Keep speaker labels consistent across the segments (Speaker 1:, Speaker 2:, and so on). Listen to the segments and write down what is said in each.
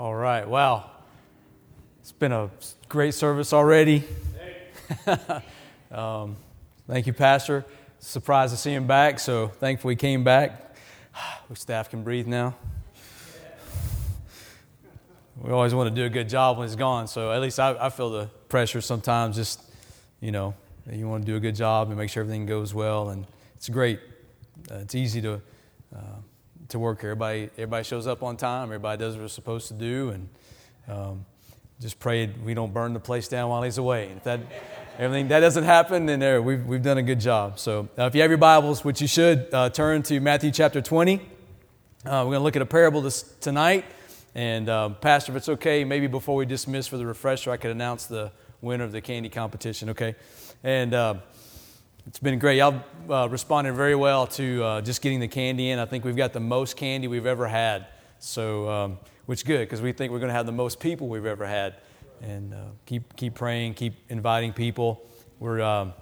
Speaker 1: All right. Wow. It's been a great service already. um, thank you, Pastor. Surprised to see him back, so thankful he came back. We staff can breathe now. We always want to do a good job when he's gone, so at least I, I feel the pressure sometimes. Just you know, you want to do a good job and make sure everything goes well, and it's great. Uh, it's easy to. Uh, to work here. Everybody, everybody shows up on time. Everybody does what they're supposed to do, and um, just pray we don't burn the place down while he's away. If that everything that doesn't happen, then there we've we've done a good job. So uh, if you have your Bibles, which you should, uh, turn to Matthew chapter 20. Uh, we're going to look at a parable this, tonight. And um, Pastor, if it's okay, maybe before we dismiss for the refresher, I could announce the winner of the candy competition. Okay, and. It's been great. Y'all uh, responded very well to uh, just getting the candy in. I think we've got the most candy we've ever had, so um, which is good because we think we're going to have the most people we've ever had. And uh, keep keep praying, keep inviting people. We're um,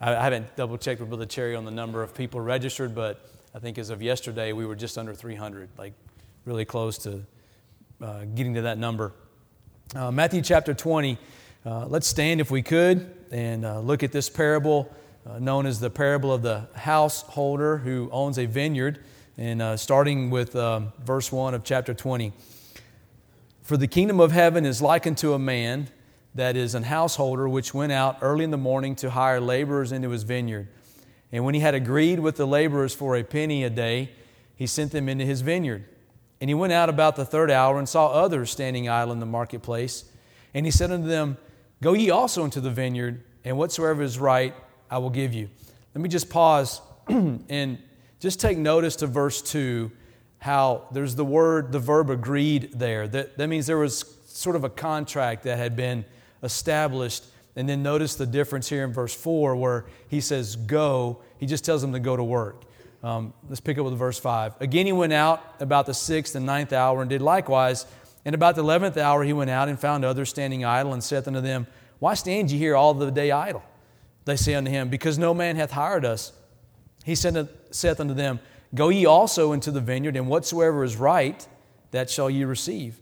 Speaker 1: I, I, haven't double checked with Brother Cherry on the number of people registered, but I think as of yesterday we were just under 300, like really close to uh, getting to that number. Uh, Matthew chapter 20. Uh, let's stand if we could and look at this parable uh, known as the parable of the householder who owns a vineyard, and uh, starting with um, verse 1 of chapter 20. For the kingdom of heaven is likened to a man that is an householder which went out early in the morning to hire laborers into his vineyard. And when he had agreed with the laborers for a penny a day, he sent them into his vineyard. And he went out about the third hour and saw others standing idle in the marketplace. And he said unto them, Go ye also into the vineyard, and whatsoever is right, I will give you. Let me just pause and just take notice to verse 2 how there's the word, the verb agreed there. That, that means there was sort of a contract that had been established. And then notice the difference here in verse 4 where he says, Go. He just tells them to go to work. Um, let's pick up with verse 5. Again, he went out about the sixth and ninth hour and did likewise. And about the eleventh hour, he went out and found others standing idle and saith unto them, Why stand ye here all the day idle? They say unto him, Because no man hath hired us. He saith unto them, Go ye also into the vineyard, and whatsoever is right, that shall ye receive.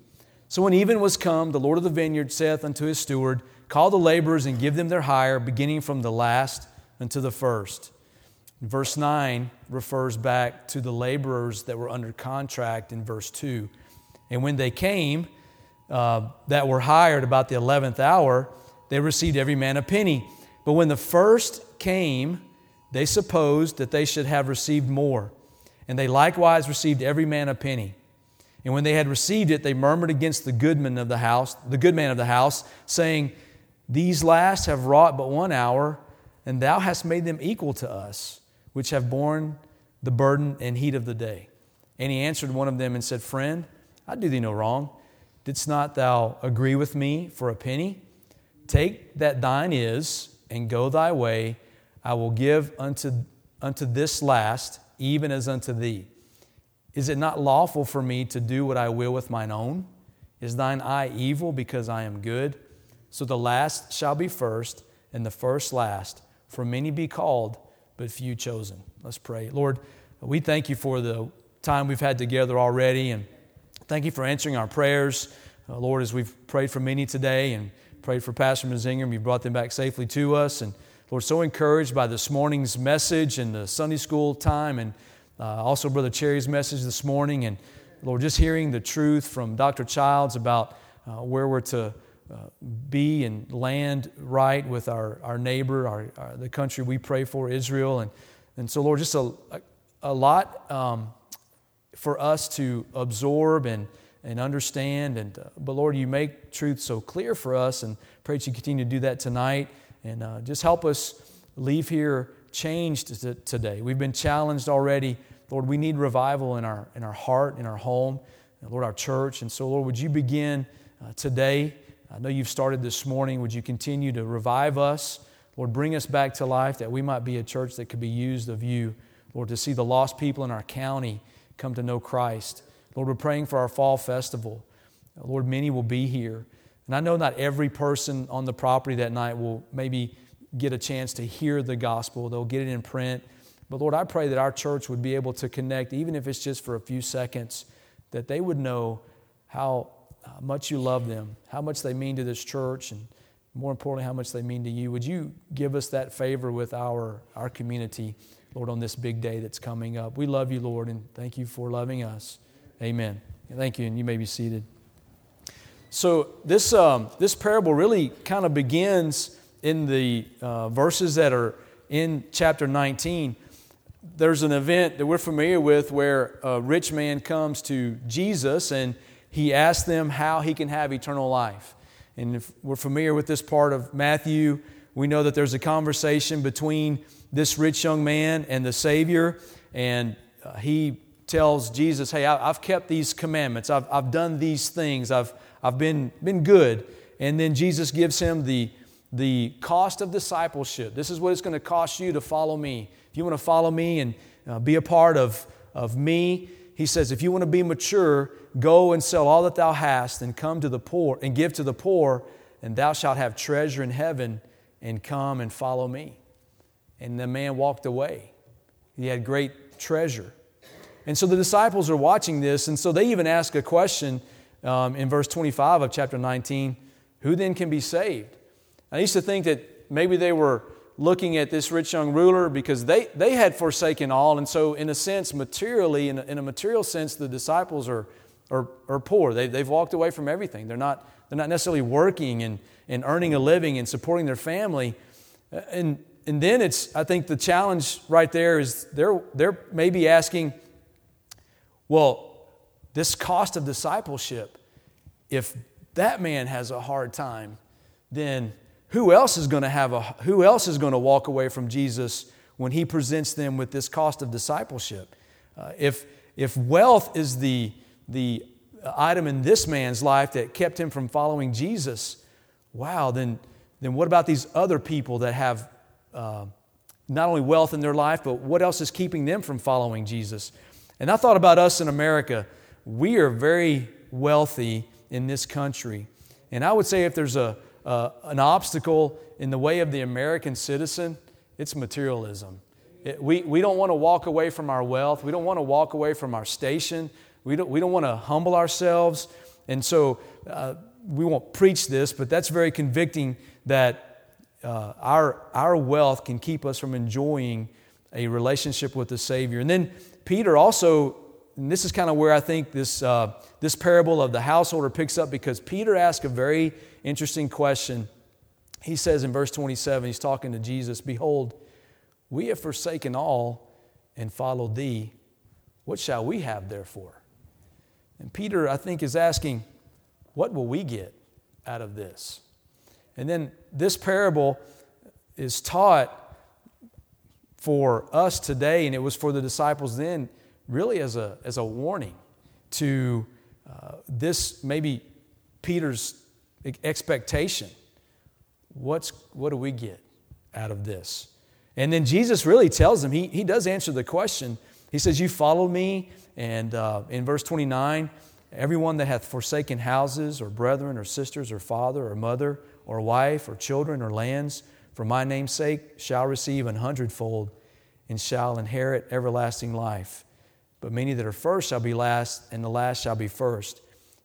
Speaker 1: So when even was come, the Lord of the vineyard saith unto his steward, Call the laborers and give them their hire, beginning from the last unto the first. Verse 9 refers back to the laborers that were under contract in verse 2. And when they came, uh, that were hired about the 11th hour, they received every man a penny. But when the first came, they supposed that they should have received more. And they likewise received every man a penny. And when they had received it, they murmured against the goodman of the house, the good man of the house, saying, These last have wrought but one hour, and thou hast made them equal to us, which have borne the burden and heat of the day. And he answered one of them and said, Friend, I do thee no wrong. Didst not thou agree with me for a penny? Take that thine is and go thy way. I will give unto, unto this last, even as unto thee. Is it not lawful for me to do what I will with mine own? Is thine eye evil because I am good? So the last shall be first, and the first last. For many be called, but few chosen. Let's pray. Lord, we thank you for the time we've had together already, and thank you for answering our prayers. Uh, Lord, as we've prayed for many today and prayed for Pastor Mazingham. You brought them back safely to us. And Lord, so encouraged by this morning's message and the Sunday school time, and uh, also Brother Cherry's message this morning. And Lord, just hearing the truth from Dr. Childs about uh, where we're to uh, be and land right with our, our neighbor, our, our, the country we pray for, Israel. And, and so, Lord, just a, a lot um, for us to absorb and and understand. And, uh, but Lord, you make truth so clear for us, and pray that you continue to do that tonight. And uh, just help us leave here changed t- today. We've been challenged already. Lord, we need revival in our, in our heart, in our home, and Lord, our church. And so, Lord, would you begin uh, today? I know you've started this morning. Would you continue to revive us? Lord, bring us back to life that we might be a church that could be used of you. Lord, to see the lost people in our county come to know Christ. Lord, we're praying for our fall festival. Lord, many will be here. And I know not every person on the property that night will maybe get a chance to hear the gospel, they'll get it in print. But Lord, I pray that our church would be able to connect, even if it's just for a few seconds, that they would know how how much you love them, how much they mean to this church, and more importantly, how much they mean to you. Would you give us that favor with our, our community, Lord, on this big day that's coming up? We love you, Lord, and thank you for loving us. Amen. Thank you, and you may be seated. So, this, um, this parable really kind of begins in the uh, verses that are in chapter 19. There's an event that we're familiar with where a rich man comes to Jesus and he asks them how he can have eternal life. And if we're familiar with this part of Matthew, we know that there's a conversation between this rich young man and the Savior, and uh, he tells Jesus, Hey, I've kept these commandments, I've, I've done these things, I've, I've been, been good. And then Jesus gives him the, the cost of discipleship. This is what it's going to cost you to follow me. If you want to follow me and uh, be a part of, of me, he says, if you want to be mature, go and sell all that thou hast and come to the poor and give to the poor, and thou shalt have treasure in heaven, and come and follow me. And the man walked away. He had great treasure. And so the disciples are watching this, and so they even ask a question um, in verse 25 of chapter 19 Who then can be saved? I used to think that maybe they were looking at this rich young ruler because they, they had forsaken all. And so, in a sense, materially, in a, in a material sense, the disciples are, are, are poor. They, they've walked away from everything. They're not, they're not necessarily working and, and earning a living and supporting their family. And, and then it's, I think the challenge right there is they're, they're maybe asking, well, this cost of discipleship, if that man has a hard time, then who else is going to have a who else is going to walk away from Jesus when he presents them with this cost of discipleship? Uh, if if wealth is the the item in this man's life that kept him from following Jesus, wow, then then what about these other people that have uh, not only wealth in their life, but what else is keeping them from following Jesus? And I thought about us in America we are very wealthy in this country. And I would say if there's a, an obstacle in the way of the American citizen, it's materialism. It, we, we don't want to walk away from our wealth. We don't want to walk away from our station. We don't, we don't want to humble ourselves. And so uh, we won't preach this, but that's very convicting that uh, our, our wealth can keep us from enjoying a relationship with the Savior. And then Peter also and this is kind of where I think this, uh, this parable of the householder picks up because Peter asks a very interesting question. He says in verse 27, he's talking to Jesus, Behold, we have forsaken all and followed thee. What shall we have therefore? And Peter, I think, is asking, What will we get out of this? And then this parable is taught for us today, and it was for the disciples then really as a, as a warning to uh, this maybe Peter's expectation. What's, what do we get out of this? And then Jesus really tells them, he, he does answer the question. He says, You follow me. And uh, in verse 29, everyone that hath forsaken houses or brethren or sisters or father or mother or wife or children or lands for my name's sake shall receive an hundredfold and shall inherit everlasting life. But many that are first shall be last, and the last shall be first.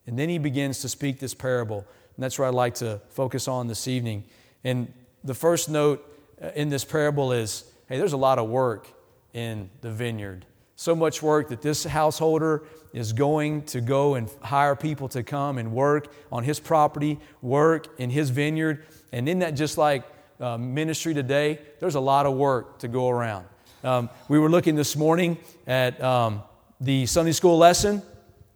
Speaker 1: And then he begins to speak this parable. And that's where I'd like to focus on this evening. And the first note uh, in this parable is hey, there's a lot of work in the vineyard. So much work that this householder is going to go and hire people to come and work on his property, work in his vineyard. And isn't that just like uh, ministry today? There's a lot of work to go around. Um, we were looking this morning at um, the Sunday school lesson,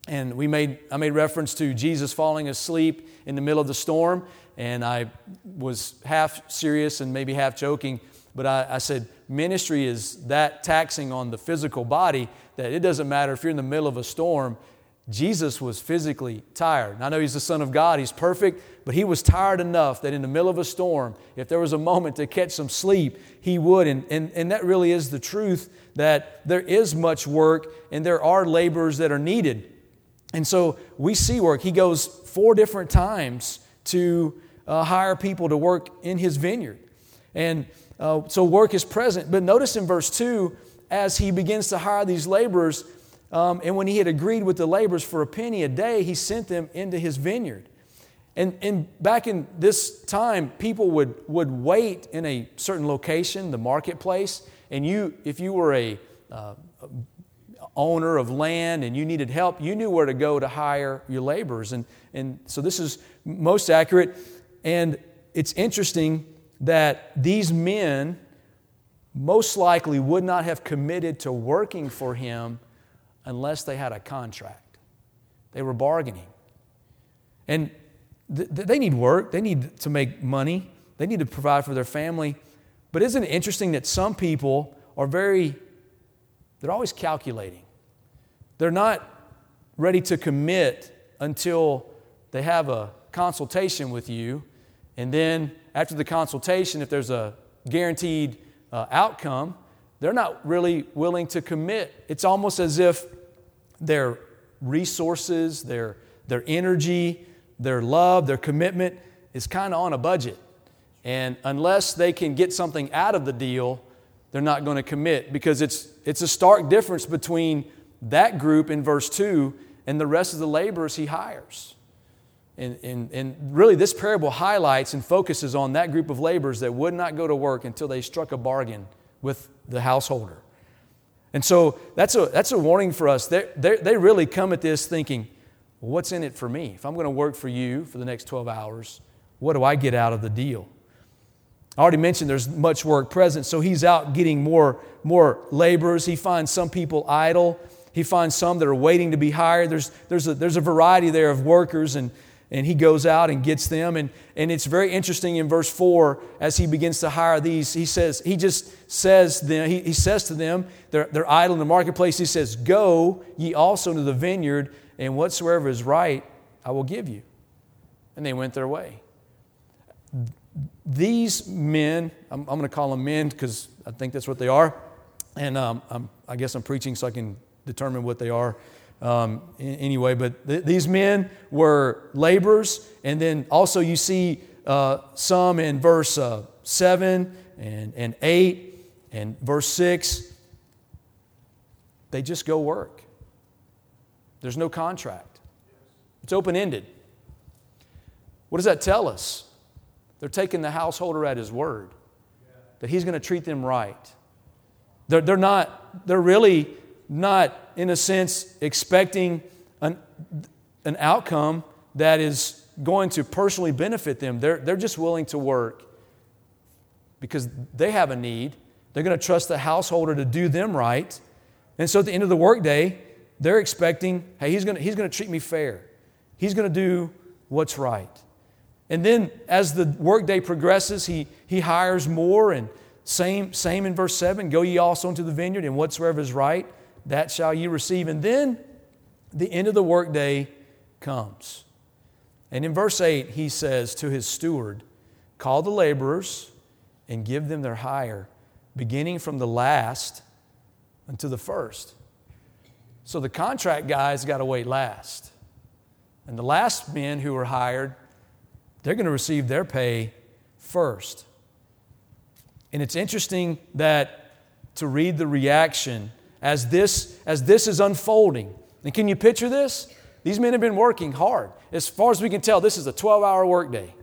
Speaker 1: and we made, I made reference to Jesus falling asleep in the middle of the storm, and I was half serious and maybe half joking, but I, I said, ministry is that taxing on the physical body that it doesn't matter if you're in the middle of a storm, Jesus was physically tired. I know he's the Son of God, he's perfect, but he was tired enough that in the middle of a storm, if there was a moment to catch some sleep, he would. And, and, and that really is the truth that there is much work and there are laborers that are needed. And so we see work. He goes four different times to uh, hire people to work in his vineyard. And uh, so work is present. But notice in verse 2, as he begins to hire these laborers, Um, and when he had agreed with the laborers for a penny a day, he sent them into his vineyard. And, and back in this time, people would, would wait in a certain location, the marketplace, and you, if you were a uh, owner of land and you needed help, you knew where to go to hire your laborers. And, and so this is most accurate. And it's interesting that these men most likely would not have committed to working for him unless they had a contract. They were bargaining. And th- they need work, they need to make money, they need to provide for their family. But isn't it interesting that some people are very, they're always calculating. They're not ready to commit until they have a consultation with you. And then after the consultation, if there's a guaranteed uh, outcome, they're not really willing to commit. It's almost as if their resources, their, their energy, their love, their commitment is kind of on a budget. And unless they can get something out of the deal, they're not going to commit because it's, it's a stark difference between that group in verse 2 and the rest of the laborers he hires. And, and, and really, this parable highlights and focuses on that group of laborers that would not go to work until they struck a bargain with the householder. And so that's a, that's a warning for us. They, they really come at this thinking, what's in it for me? If I'm going to work for you for the next 12 hours, what do I get out of the deal? I already mentioned there's much work present, so he's out getting more, more laborers. He finds some people idle. He finds some that are waiting to be hired. There's, there's, a, there's a variety there of workers, and, and he goes out and gets them. And, and it's very interesting in verse 4 as he begins to hire these. He says, he just says them, he, he says to them, they're, they're idle in the marketplace. He says, Go ye also into the vineyard, and whatsoever is right, I will give you. And they went their way. These men, I'm, I'm going to call them men because I think that's what they are. And um, i guess I'm preaching so I can determine what they are um, anyway. But th- these men were laborers. And then also you see uh, some in verse uh, 7 and, and 8 and verse 6. They just go work. There's no contract, it's open ended. What does that tell us? They're taking the householder at his word, that he's going to treat them right. They're, they're not, they're really not, in a sense, expecting an, an outcome that is going to personally benefit them. They're, they're just willing to work because they have a need. They're going to trust the householder to do them right. And so at the end of the workday, they're expecting, hey, he's going to, he's going to treat me fair. He's going to do what's right. And then as the workday progresses, he, he hires more. And same, same in verse 7 go ye also into the vineyard, and whatsoever is right, that shall ye receive. And then the end of the workday comes. And in verse 8, he says to his steward, Call the laborers and give them their hire, beginning from the last until the first. So the contract guys got to wait last. And the last men who were hired, they're going to receive their pay first. And it's interesting that to read the reaction as this, as this is unfolding. And can you picture this? These men have been working hard. As far as we can tell, this is a 12 hour workday.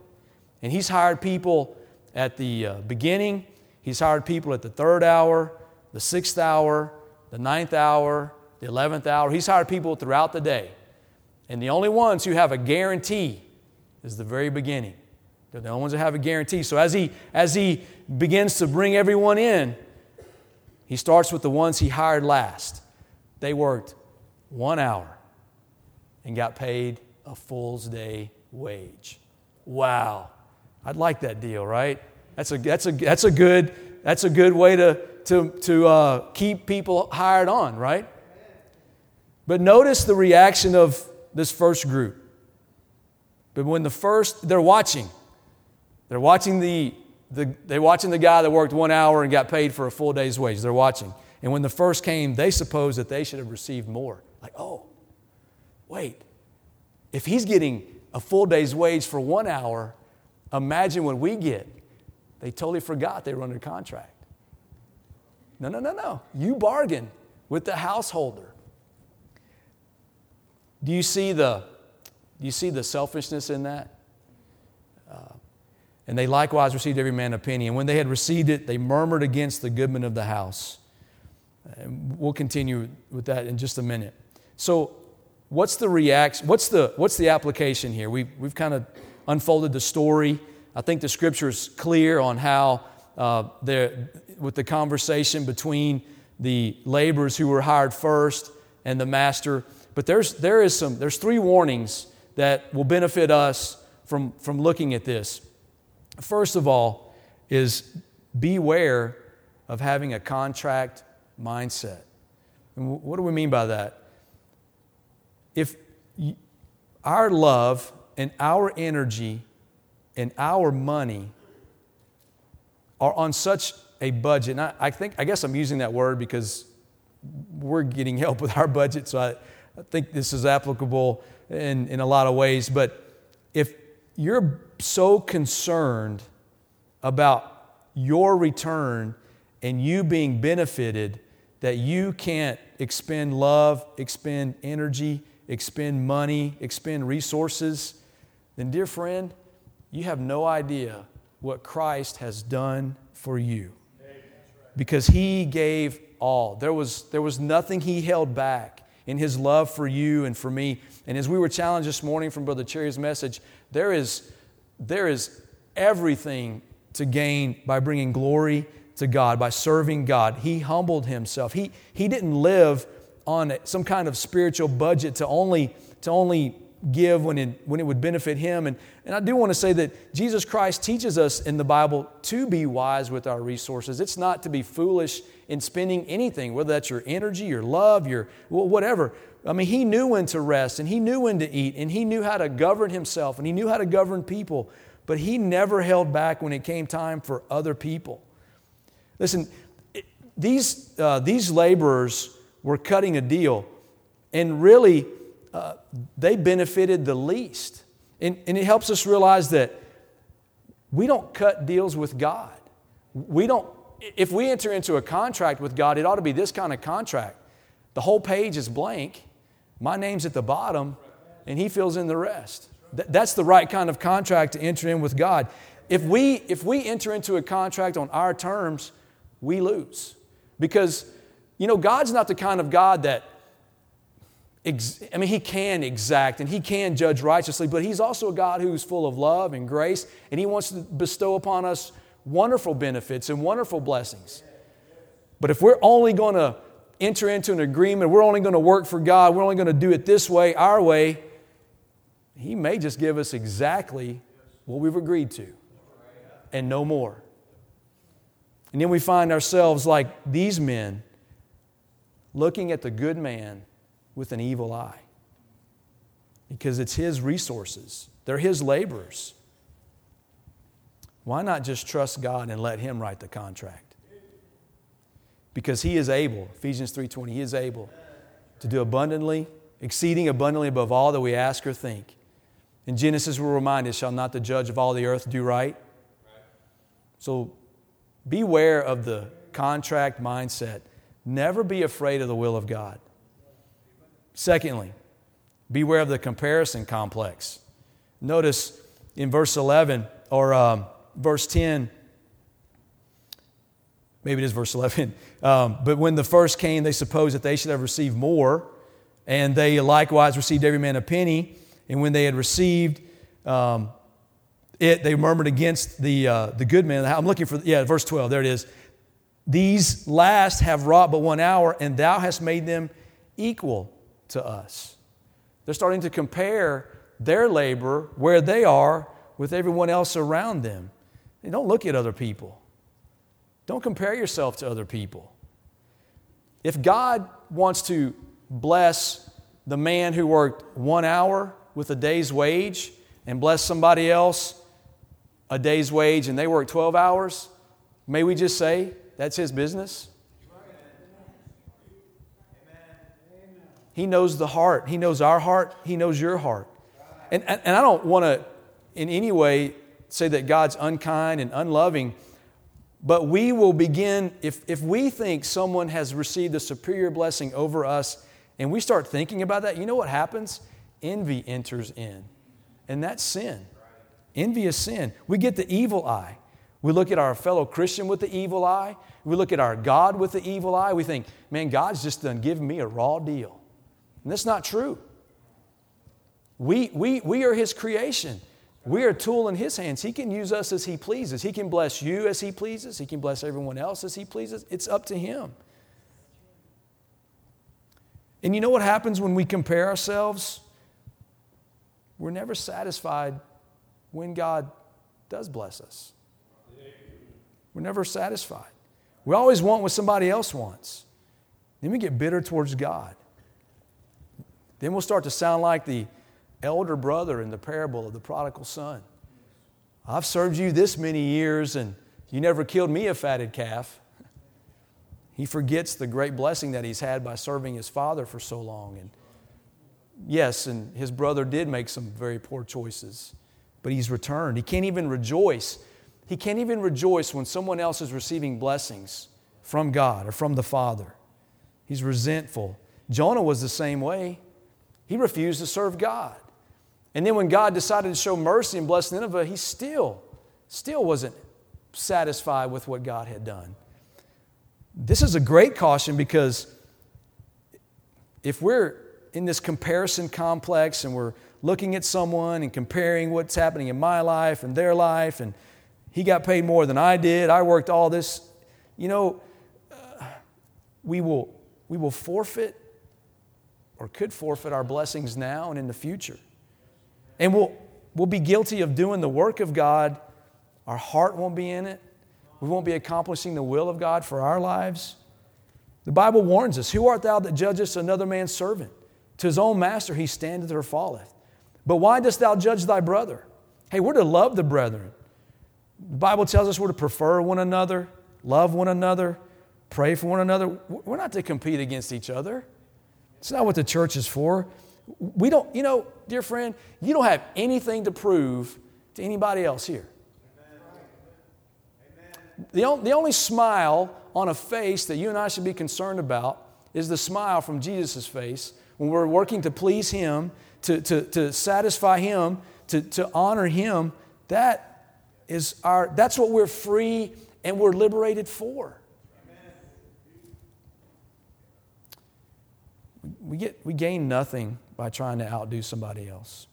Speaker 1: And he's hired people at the uh, beginning, he's hired people at the third hour, the sixth hour, the ninth hour, the 11th hour. He's hired people throughout the day. And the only ones who have a guarantee is the very beginning. They're the only ones that have a guarantee. So as he, as he begins to bring everyone in, he starts with the ones he hired last. They worked one hour and got paid a full's day wage. Wow. I'd like that deal, right? That's a, that's a, that's a, good, that's a good way to, to, to uh, keep people hired on, right? But notice the reaction of this first group. But when the first, they're watching. They're watching the, the, they're watching the guy that worked one hour and got paid for a full day's wage. They're watching. And when the first came, they supposed that they should have received more. Like, oh, wait, if he's getting a full day's wage for one hour, imagine what we get. They totally forgot they were under contract. No, no, no, no. You bargain with the householder. Do you see the, do you see the selfishness in that? And they likewise received every man a penny. And when they had received it, they murmured against the goodman of the house. And we'll continue with that in just a minute. So, what's the reaction? What's the, what's the application here? We've, we've kind of unfolded the story. I think the scripture is clear on how uh, with the conversation between the laborers who were hired first and the master. But there's, there is some, there's three warnings that will benefit us from, from looking at this. First of all, is beware of having a contract mindset. And what do we mean by that? If our love and our energy and our money are on such a budget, and I, I think, I guess I'm using that word because we're getting help with our budget, so I, I think this is applicable in, in a lot of ways. But if you're so concerned about your return and you being benefited that you can't expend love, expend energy, expend money, expend resources, then, dear friend, you have no idea what Christ has done for you. Because he gave all. There was, there was nothing he held back in his love for you and for me. And as we were challenged this morning from Brother Cherry's message, there is, there is everything to gain by bringing glory to God, by serving God. He humbled himself. He, he didn't live on some kind of spiritual budget to only, to only give when it, when it would benefit him. And, and I do want to say that Jesus Christ teaches us in the Bible to be wise with our resources. It's not to be foolish in spending anything, whether that's your energy, your love, your whatever. I mean, he knew when to rest and he knew when to eat and he knew how to govern himself and he knew how to govern people, but he never held back when it came time for other people. Listen, these, uh, these laborers were cutting a deal, and really, uh, they benefited the least. And, and it helps us realize that we don't cut deals with God. We don't, if we enter into a contract with God, it ought to be this kind of contract. The whole page is blank, my name's at the bottom, and He fills in the rest. Th- that's the right kind of contract to enter in with God. If we, if we enter into a contract on our terms, we lose. Because, you know, God's not the kind of God that ex- I mean, he can exact and he can judge righteously, but he's also a God who's full of love and grace, and he wants to bestow upon us wonderful benefits and wonderful blessings. But if we're only going to enter into an agreement, we're only going to work for God, we're only going to do it this way, our way, he may just give us exactly what we've agreed to and no more. And then we find ourselves like these men looking at the good man with an evil eye because it's his resources, they're his laborers. Why not just trust God and let him write the contract? Because he is able, Ephesians 3:20, he is able to do abundantly, exceeding abundantly above all that we ask or think. In Genesis, we're reminded, shall not the judge of all the earth do right? So beware of the contract mindset. Never be afraid of the will of God. Secondly, beware of the comparison complex. Notice in verse 11 or um, verse 10, maybe it is verse 11, um, but when the first came, they supposed that they should have received more, and they likewise received every man a penny. And when they had received um, it, they murmured against the, uh, the good man. I'm looking for, yeah, verse 12, there it is. These last have wrought but one hour, and thou hast made them equal to us. They're starting to compare their labor, where they are, with everyone else around them. They don't look at other people. Don't compare yourself to other people. If God wants to bless the man who worked one hour with a day's wage and bless somebody else a day's wage and they work 12 hours, may we just say that's his business? He knows the heart. He knows our heart. He knows your heart. And, and, I don't want to in any way say that God's unkind and unloving, but we will begin, if, if we think someone has received a superior blessing over us and we start thinking about that, you know what happens? Envy enters in. And that's sin. Envy is sin. We get the evil eye. We look at our fellow Christian with the evil eye. We look at our God with the evil eye. We think, man, God's just done given me a raw deal. And that's not true. We, we, we are His creation. We are a tool in His hands. He can use us as He pleases. He can bless you as He pleases. He can bless everyone else as He pleases. It's up to Him. And you know what happens when we compare ourselves? We're never satisfied when God does bless us. We're never satisfied. We always want what somebody else wants. Then we get bitter towards God. Then we'll start to sound like the elder brother in the parable of the prodigal son. I've served you this many years and you never killed me a fatted calf. He forgets the great blessing that he's had by serving his father for so long. And yes, and his brother did make some very poor choices, but he's returned. He can't even rejoice. He can't even rejoice when someone else is receiving blessings from God or from the Father. He's resentful. Jonah was the same way. He refused to serve God. And then when God decided to show mercy and bless Nineveh, he still, still wasn't satisfied with what God had done. This is a great caution because if we're in this comparison complex and we're looking at someone and comparing what's happening in my life and their life, and he got paid more than I did, I worked all this, you know, uh, we, will, we will forfeit or could forfeit our blessings now and in the future. And we'll, we'll be guilty of doing the work of God. Our heart won't be in it. We won't be accomplishing the will of God for our lives. The Bible warns us Who art thou that judgest another man's servant? To his own master he standeth or falleth. But why dost thou judge thy brother? Hey, we're to love the brethren. The Bible tells us we're to prefer one another, love one another, pray for one another. We're not to compete against each other. It's not what the church is for. We don't, you know, dear friend, you don't have anything to prove to anybody else here. The, on, the only smile on a face that you and I should be concerned about is the smile from Jesus' face when we're working to please Him, to, to, to satisfy Him, to, to honor Him. That is our, that's what we're free and we're liberated for. We, get, we gain nothing by trying to outdo somebody else.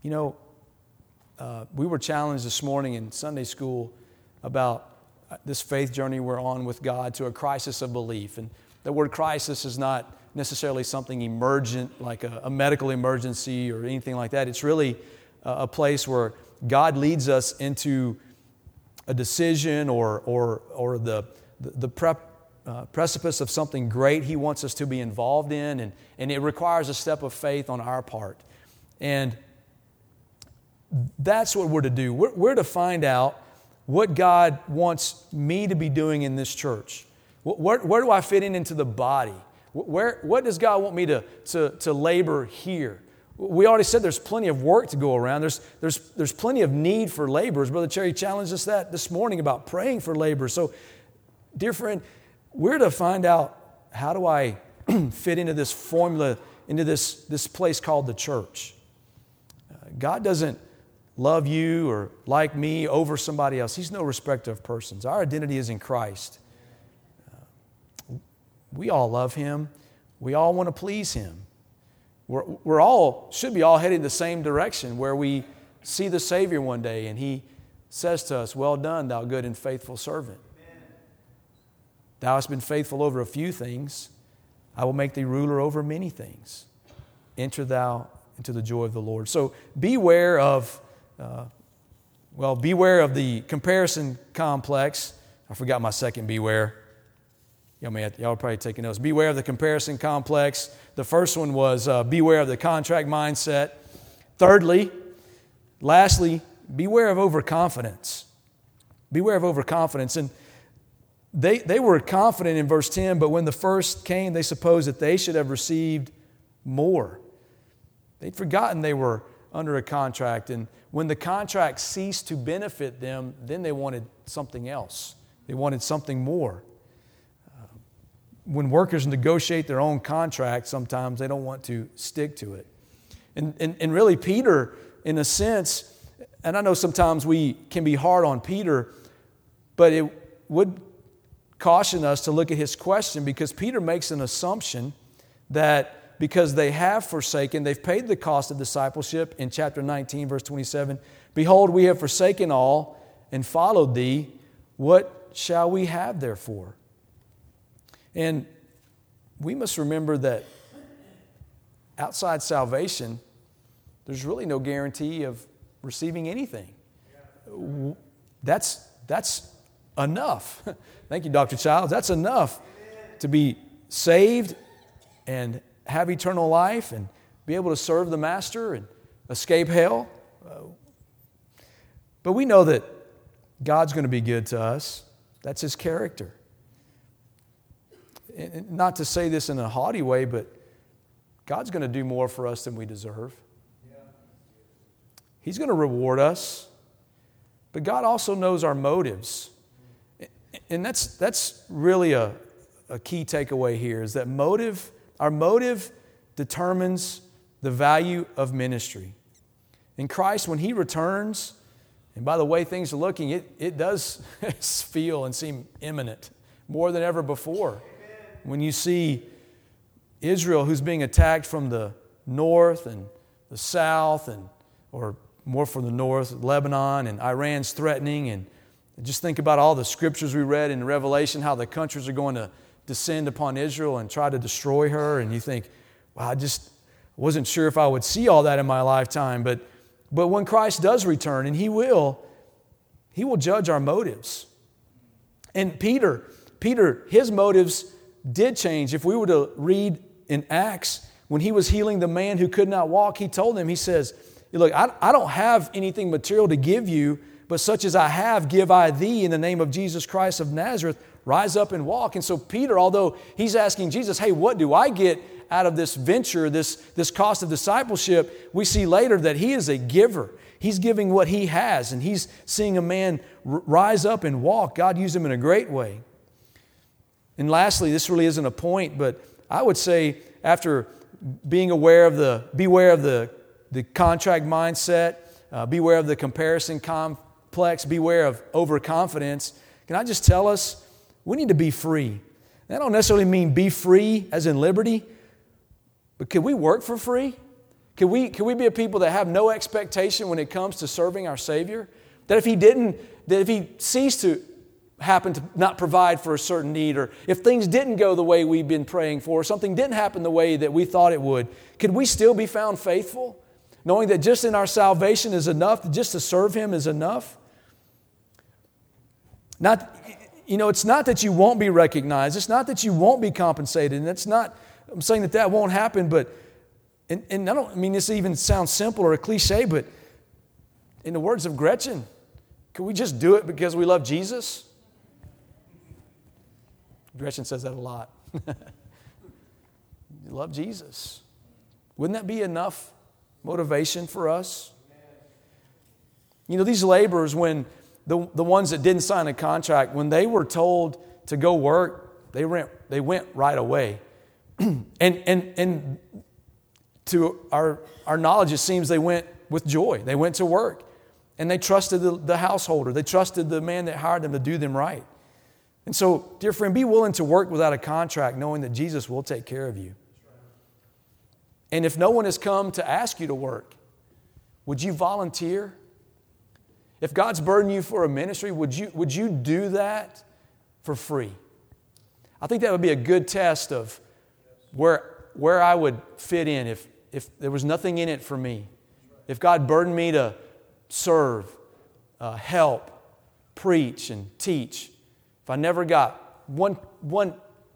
Speaker 1: You know, uh, we were challenged this morning in Sunday school about uh, this faith journey we're on with God to a crisis of belief. And the word crisis is not necessarily something emergent, like a, a medical emergency or anything like that. It's really a, a place where God leads us into a decision or, or, or the, the, the prep, uh, precipice of something great He wants us to be involved in, and, and it requires a step of faith on our part. And that's what we're to do. We're, we're, to find out what God wants me to be doing in this church. Where, where do I fit in into the body? Where, what does God want me to, to, to labor here? We already said there's plenty of work to go around. There's, there's, there's plenty of need for laborers. Brother Cherry challenged us that this morning about praying for laborers. So, dear friend, we're to find out how do I fit into this formula, into this, this place called the church. Uh, God doesn't love you or like me over somebody else. He's no respecter of persons. Our identity is in Christ. Uh, we all love Him. We all want to please Him. We're, we're all, should be all heading the same direction where we see the Savior one day and He says to us, Well done, thou good and faithful servant. Thou hast been faithful over a few things. I will make thee ruler over many things. Enter thou into the joy of the Lord. So beware of uh, well, beware of the comparison complex. I forgot my second beware. Y'all, may have, y'all are probably taking notes. Beware of the comparison complex. The first one was uh, beware of the contract mindset. Thirdly, lastly, beware of overconfidence. Beware of overconfidence. And they, they were confident in verse 10, but when the first came, they supposed that they should have received more. They'd forgotten they were under a contract. And when the contract ceased to benefit them, then they wanted something else. They wanted something more. When workers negotiate their own contract, sometimes they don't want to stick to it. And, and, and really, Peter, in a sense, and I know sometimes we can be hard on Peter, but it would caution us to look at his question because Peter makes an assumption that because they have forsaken, they've paid the cost of discipleship in chapter 19, verse 27. Behold, we have forsaken all and followed thee. What shall we have therefore? And we must remember that outside salvation, there's really no guarantee of receiving anything. That's, that's enough. Thank you, Dr. Childs. That's enough to be saved and have eternal life and be able to serve the Master and escape hell. Uh, but we know that God's going to be good to us. That's His character. And not to say this in a haughty way, but God's going to do more for us than we deserve. He's going to reward us. But God also knows our motives. And that's, that's really a, a key takeaway here is that motive, our motive determines the value of ministry. In Christ, when He returns, and by the way things are looking, it, it does feel and seem imminent more than ever before. When you see Israel, who's being attacked from the north and the south, and, or more from the north, Lebanon, and Iran's threatening, and just think about all the scriptures we read in Revelation, how the countries are going to descend upon Israel and try to destroy her. And you think, wow, I just wasn't sure if I would see all that in my lifetime. But, but when Christ does return, and He will, He will judge our motives. And Peter, Peter, his motives did change. If we were to read in Acts, when he was healing the man who could not walk, he told them, he says, Look, I, I don't have anything material to give you but such as I have, give I thee in the name of Jesus Christ of Nazareth. Rise up and walk. And so, Peter, although he's asking Jesus, hey, what do I get out of this venture, this, this cost of discipleship? We see later that he is a giver. He's giving what he has, and he's seeing a man r- rise up and walk. God used him in a great way. And lastly, this really isn't a point, but I would say after being aware of the, beware of the, the contract mindset, uh, beware of the comparison com- beware of overconfidence. Can I just tell us we need to be free? That don't necessarily mean be free as in liberty, but can we work for free? Can we, can we be a people that have no expectation when it comes to serving our Savior? That if He didn't, that if He ceased to happen to not provide for a certain need, or if things didn't go the way we've been praying for, or something didn't happen the way that we thought it would, could we still be found faithful? Knowing that just in our salvation is enough, just to serve Him is enough? Not, you know, it's not that you won't be recognized. It's not that you won't be compensated. And it's not, I'm saying that that won't happen, but, and, and I don't I mean this even sounds simple or a cliche, but in the words of Gretchen, can we just do it because we love Jesus? Gretchen says that a lot. love Jesus. Wouldn't that be enough motivation for us? You know, these laborers, when the, the ones that didn't sign a contract, when they were told to go work, they went, they went right away. and, and, and to our, our knowledge, it seems they went with joy. They went to work and they trusted the, the householder, they trusted the man that hired them to do them right. And so, dear friend, be willing to work without a contract, knowing that Jesus will take care of you. And if no one has come to ask you to work, would you volunteer? If God's burdened you for a ministry, would you, would you do that for free? I think that would be a good test of where, where I would fit in if, if there was nothing in it for me. If God burdened me to serve, uh, help, preach, and teach, if I never got one, one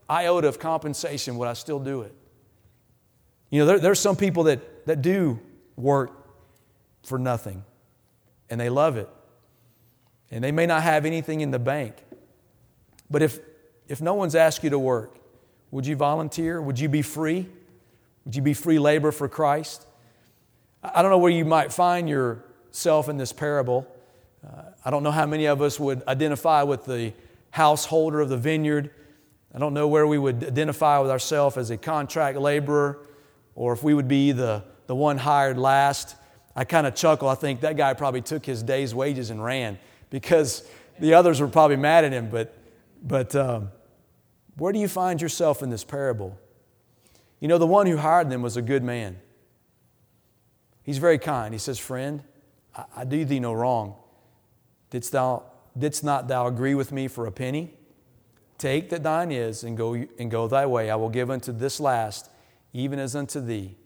Speaker 1: iota of compensation, would I still do it? You know, there, there's some people that, that do work for nothing and they love it. And they may not have anything in the bank. But if, if no one's asked you to work, would you volunteer? Would you be free? Would you be free labor for Christ? I don't know where you might find yourself in this parable. Uh, I don't know how many of us would identify with the householder of the vineyard. I don't know where we would identify with ourselves as a contract laborer or if we would be the, the one hired last. I kind of chuckle. I think that guy probably took his day's wages and ran because the others were probably mad at him. But, but um, where do you find yourself in this parable? You know, the one who hired them was a good man. He's very kind. He says, Friend, I, I do thee no wrong. Didst, thou, didst not thou agree with me for a penny? Take that thine is and go, and go thy way. I will give unto this last, even as unto thee.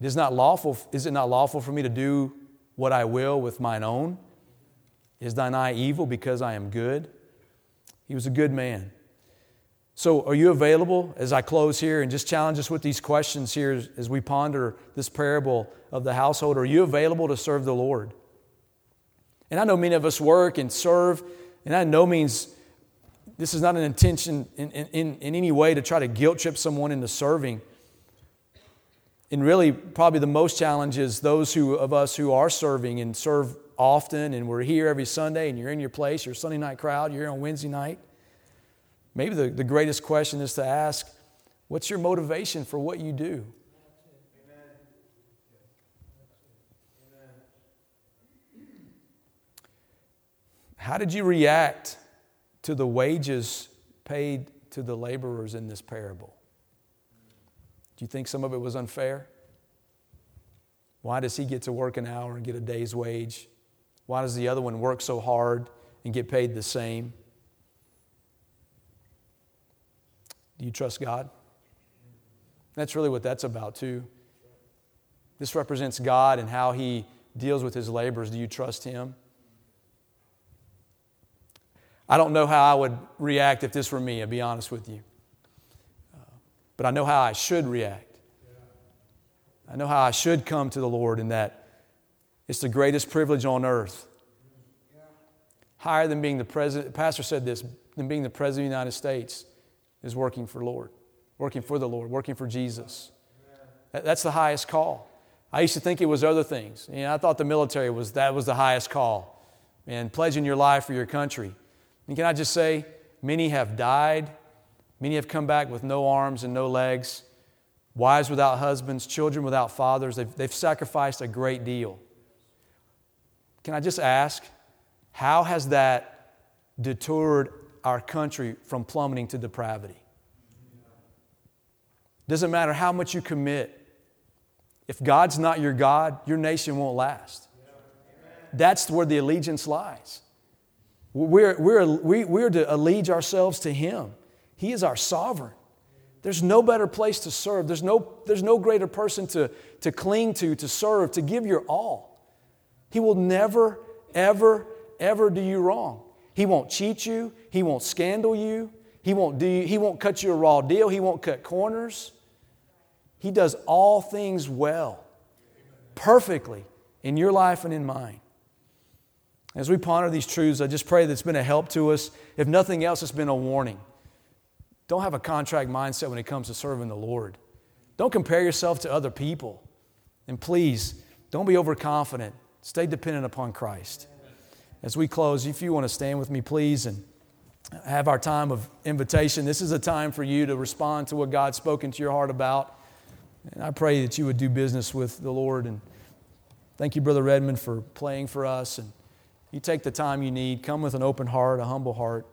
Speaker 1: It is not lawful, is it not lawful for me to do what I will with mine own? Is thine eye evil because I am good? He was a good man. So, are you available as I close here and just challenge us with these questions here as we ponder this parable of the household? Are you available to serve the Lord? And I know many of us work and serve, and I know means this is not an intention in, in, in any way to try to guilt trip someone into serving. And really, probably the most challenge is those who, of us who are serving and serve often, and we're here every Sunday, and you're in your place, you're a Sunday night crowd, you're here on Wednesday night. Maybe the, the greatest question is to ask what's your motivation for what you do? How did you react to the wages paid to the laborers in this parable? Do you think some of it was unfair? Why does he get to work an hour and get a day's wage? Why does the other one work so hard and get paid the same? Do you trust God? That's really what that's about, too. This represents God and how He deals with His laborers. Do you trust Him? I don't know how I would react if this were me, I'll be honest with you. But I know how I should react. I know how I should come to the Lord in that it's the greatest privilege on earth. Higher than being the president, the pastor said this, than being the president of the United States is working for Lord, working for the Lord, working for Jesus. That's the highest call. I used to think it was other things. You know, I thought the military was that was the highest call, and pledging your life for your country. And can I just say, many have died, many have come back with no arms and no legs, wives without husbands, children without fathers. They've, they've sacrificed a great deal. Can I just ask, how has that deterred our country from plummeting to depravity. Doesn't matter how much you commit. If God's not your God, your nation won't last. That's where the allegiance lies. We're, we're, we, we're to allege ourselves to Him. He is our sovereign. There's no better place to serve. There's no, there's no greater person to, to cling to, to serve, to give your all. He will never, ever, ever do you wrong. He won't cheat you. He won't scandal you. He won't, do you, he won't cut you a raw deal. He won't cut corners. He does all things well, perfectly in your life and in mine. As we ponder these truths, I just pray that it's been a help to us. If nothing else, it's been a warning. Don't have a contract mindset when it comes to serving the Lord. Don't compare yourself to other people. And please, don't be overconfident. Stay dependent upon Christ as we close, if you want to stand with me, please, and have our time of invitation. This is a time for you to respond to what God's spoken to your heart about. And I pray that you would do business with the Lord. And thank you, Brother Redmond, for playing for us. And you take the time you need. Come with an open heart, a humble heart.